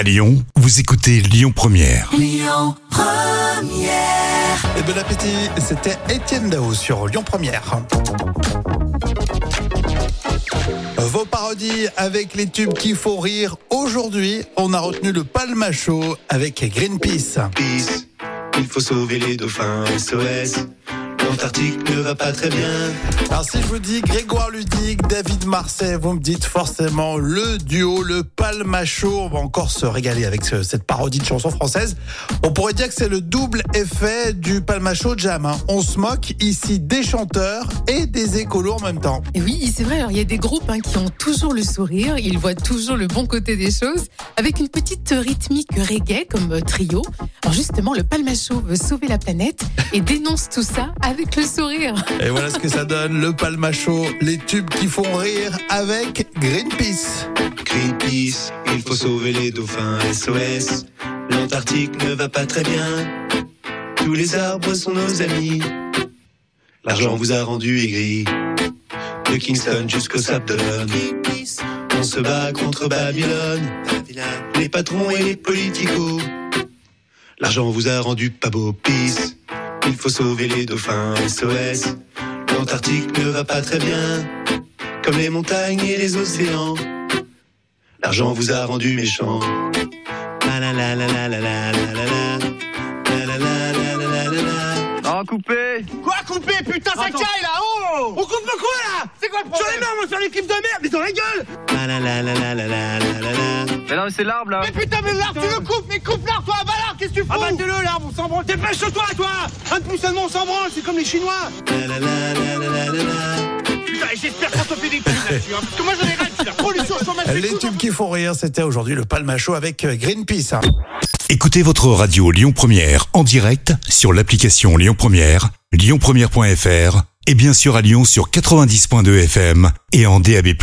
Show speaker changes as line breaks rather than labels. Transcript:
À Lyon, vous écoutez Lyon Première.
Et bon appétit, c'était Étienne Dao sur Lyon Première. Vos parodies avec les tubes qui font rire. Aujourd'hui, on a retenu le Palmacho avec Greenpeace.
Peace, il faut sauver les dauphins SOS. L'Antarctique ne va pas très bien.
Alors si je vous dis Grégoire Ludig, David Marseille, vous me dites forcément le duo, le Palmacho. On va encore se régaler avec ce- cette parodie de chanson française. On pourrait dire que c'est le double effet du Palmacho Jam. hein. On se moque ici des chanteurs et des écolos en même temps.
Et oui, c'est vrai. Alors, il y a des groupes hein, qui ont toujours le sourire, ils voient toujours le bon côté des choses, avec une petite rythmique reggae comme trio. Alors justement, le Palmacho veut sauver la planète et dénonce tout ça avec le sourire.
Et voilà ce que ça donne, le Palmacho, les tubes qui font rire avec Greenpeace.
Greenpeace, il faut sauver les dauphins SOS. L'Antarctique ne va pas très bien. Tous les arbres sont nos amis. L'argent vous a rendu aigri. De Kingston jusqu'au Sable. On se bat contre Babylone. Les patrons et les politicos. L'argent vous a rendu pas beau. Peace. Il faut sauver les dauphins SOS. L'Antarctique ne va pas très bien. Comme les montagnes et les océans. L'argent vous a rendu méchant. La la la la la la la la la la. La la la la la la la la.
Ah, coupé
Quoi couper Putain ça caille là Oh On coupe le quoi là C'est quoi le problème J'en ai marre moi sur l'équipe de merde Mais dans la gueule
La la la la la la la la la la.
Mais non, mais c'est l'arbre là
Mais putain mais l'arbre tu le coupes Mais coupe l'arbre toi bah l'arbre qu'est-ce que tu fous Abattez-le l'arbre on s'en branle Dépêche-toi toi Un de plus seulement on s'en branle C'est comme les chinois. Putain et j'espère qu'on te fait des thunes là-dessus hein, Parce que moi j'en ai ras dessus la pollution chômage
Les tubes qui font rire, c'était aujourd'hui le Palmacho avec Greenpeace. hein.
Écoutez votre radio Lyon Première en direct sur l'application Lyon Première, lyonpremière.fr et bien sûr à Lyon sur 90.2 FM et en DAB+.
Et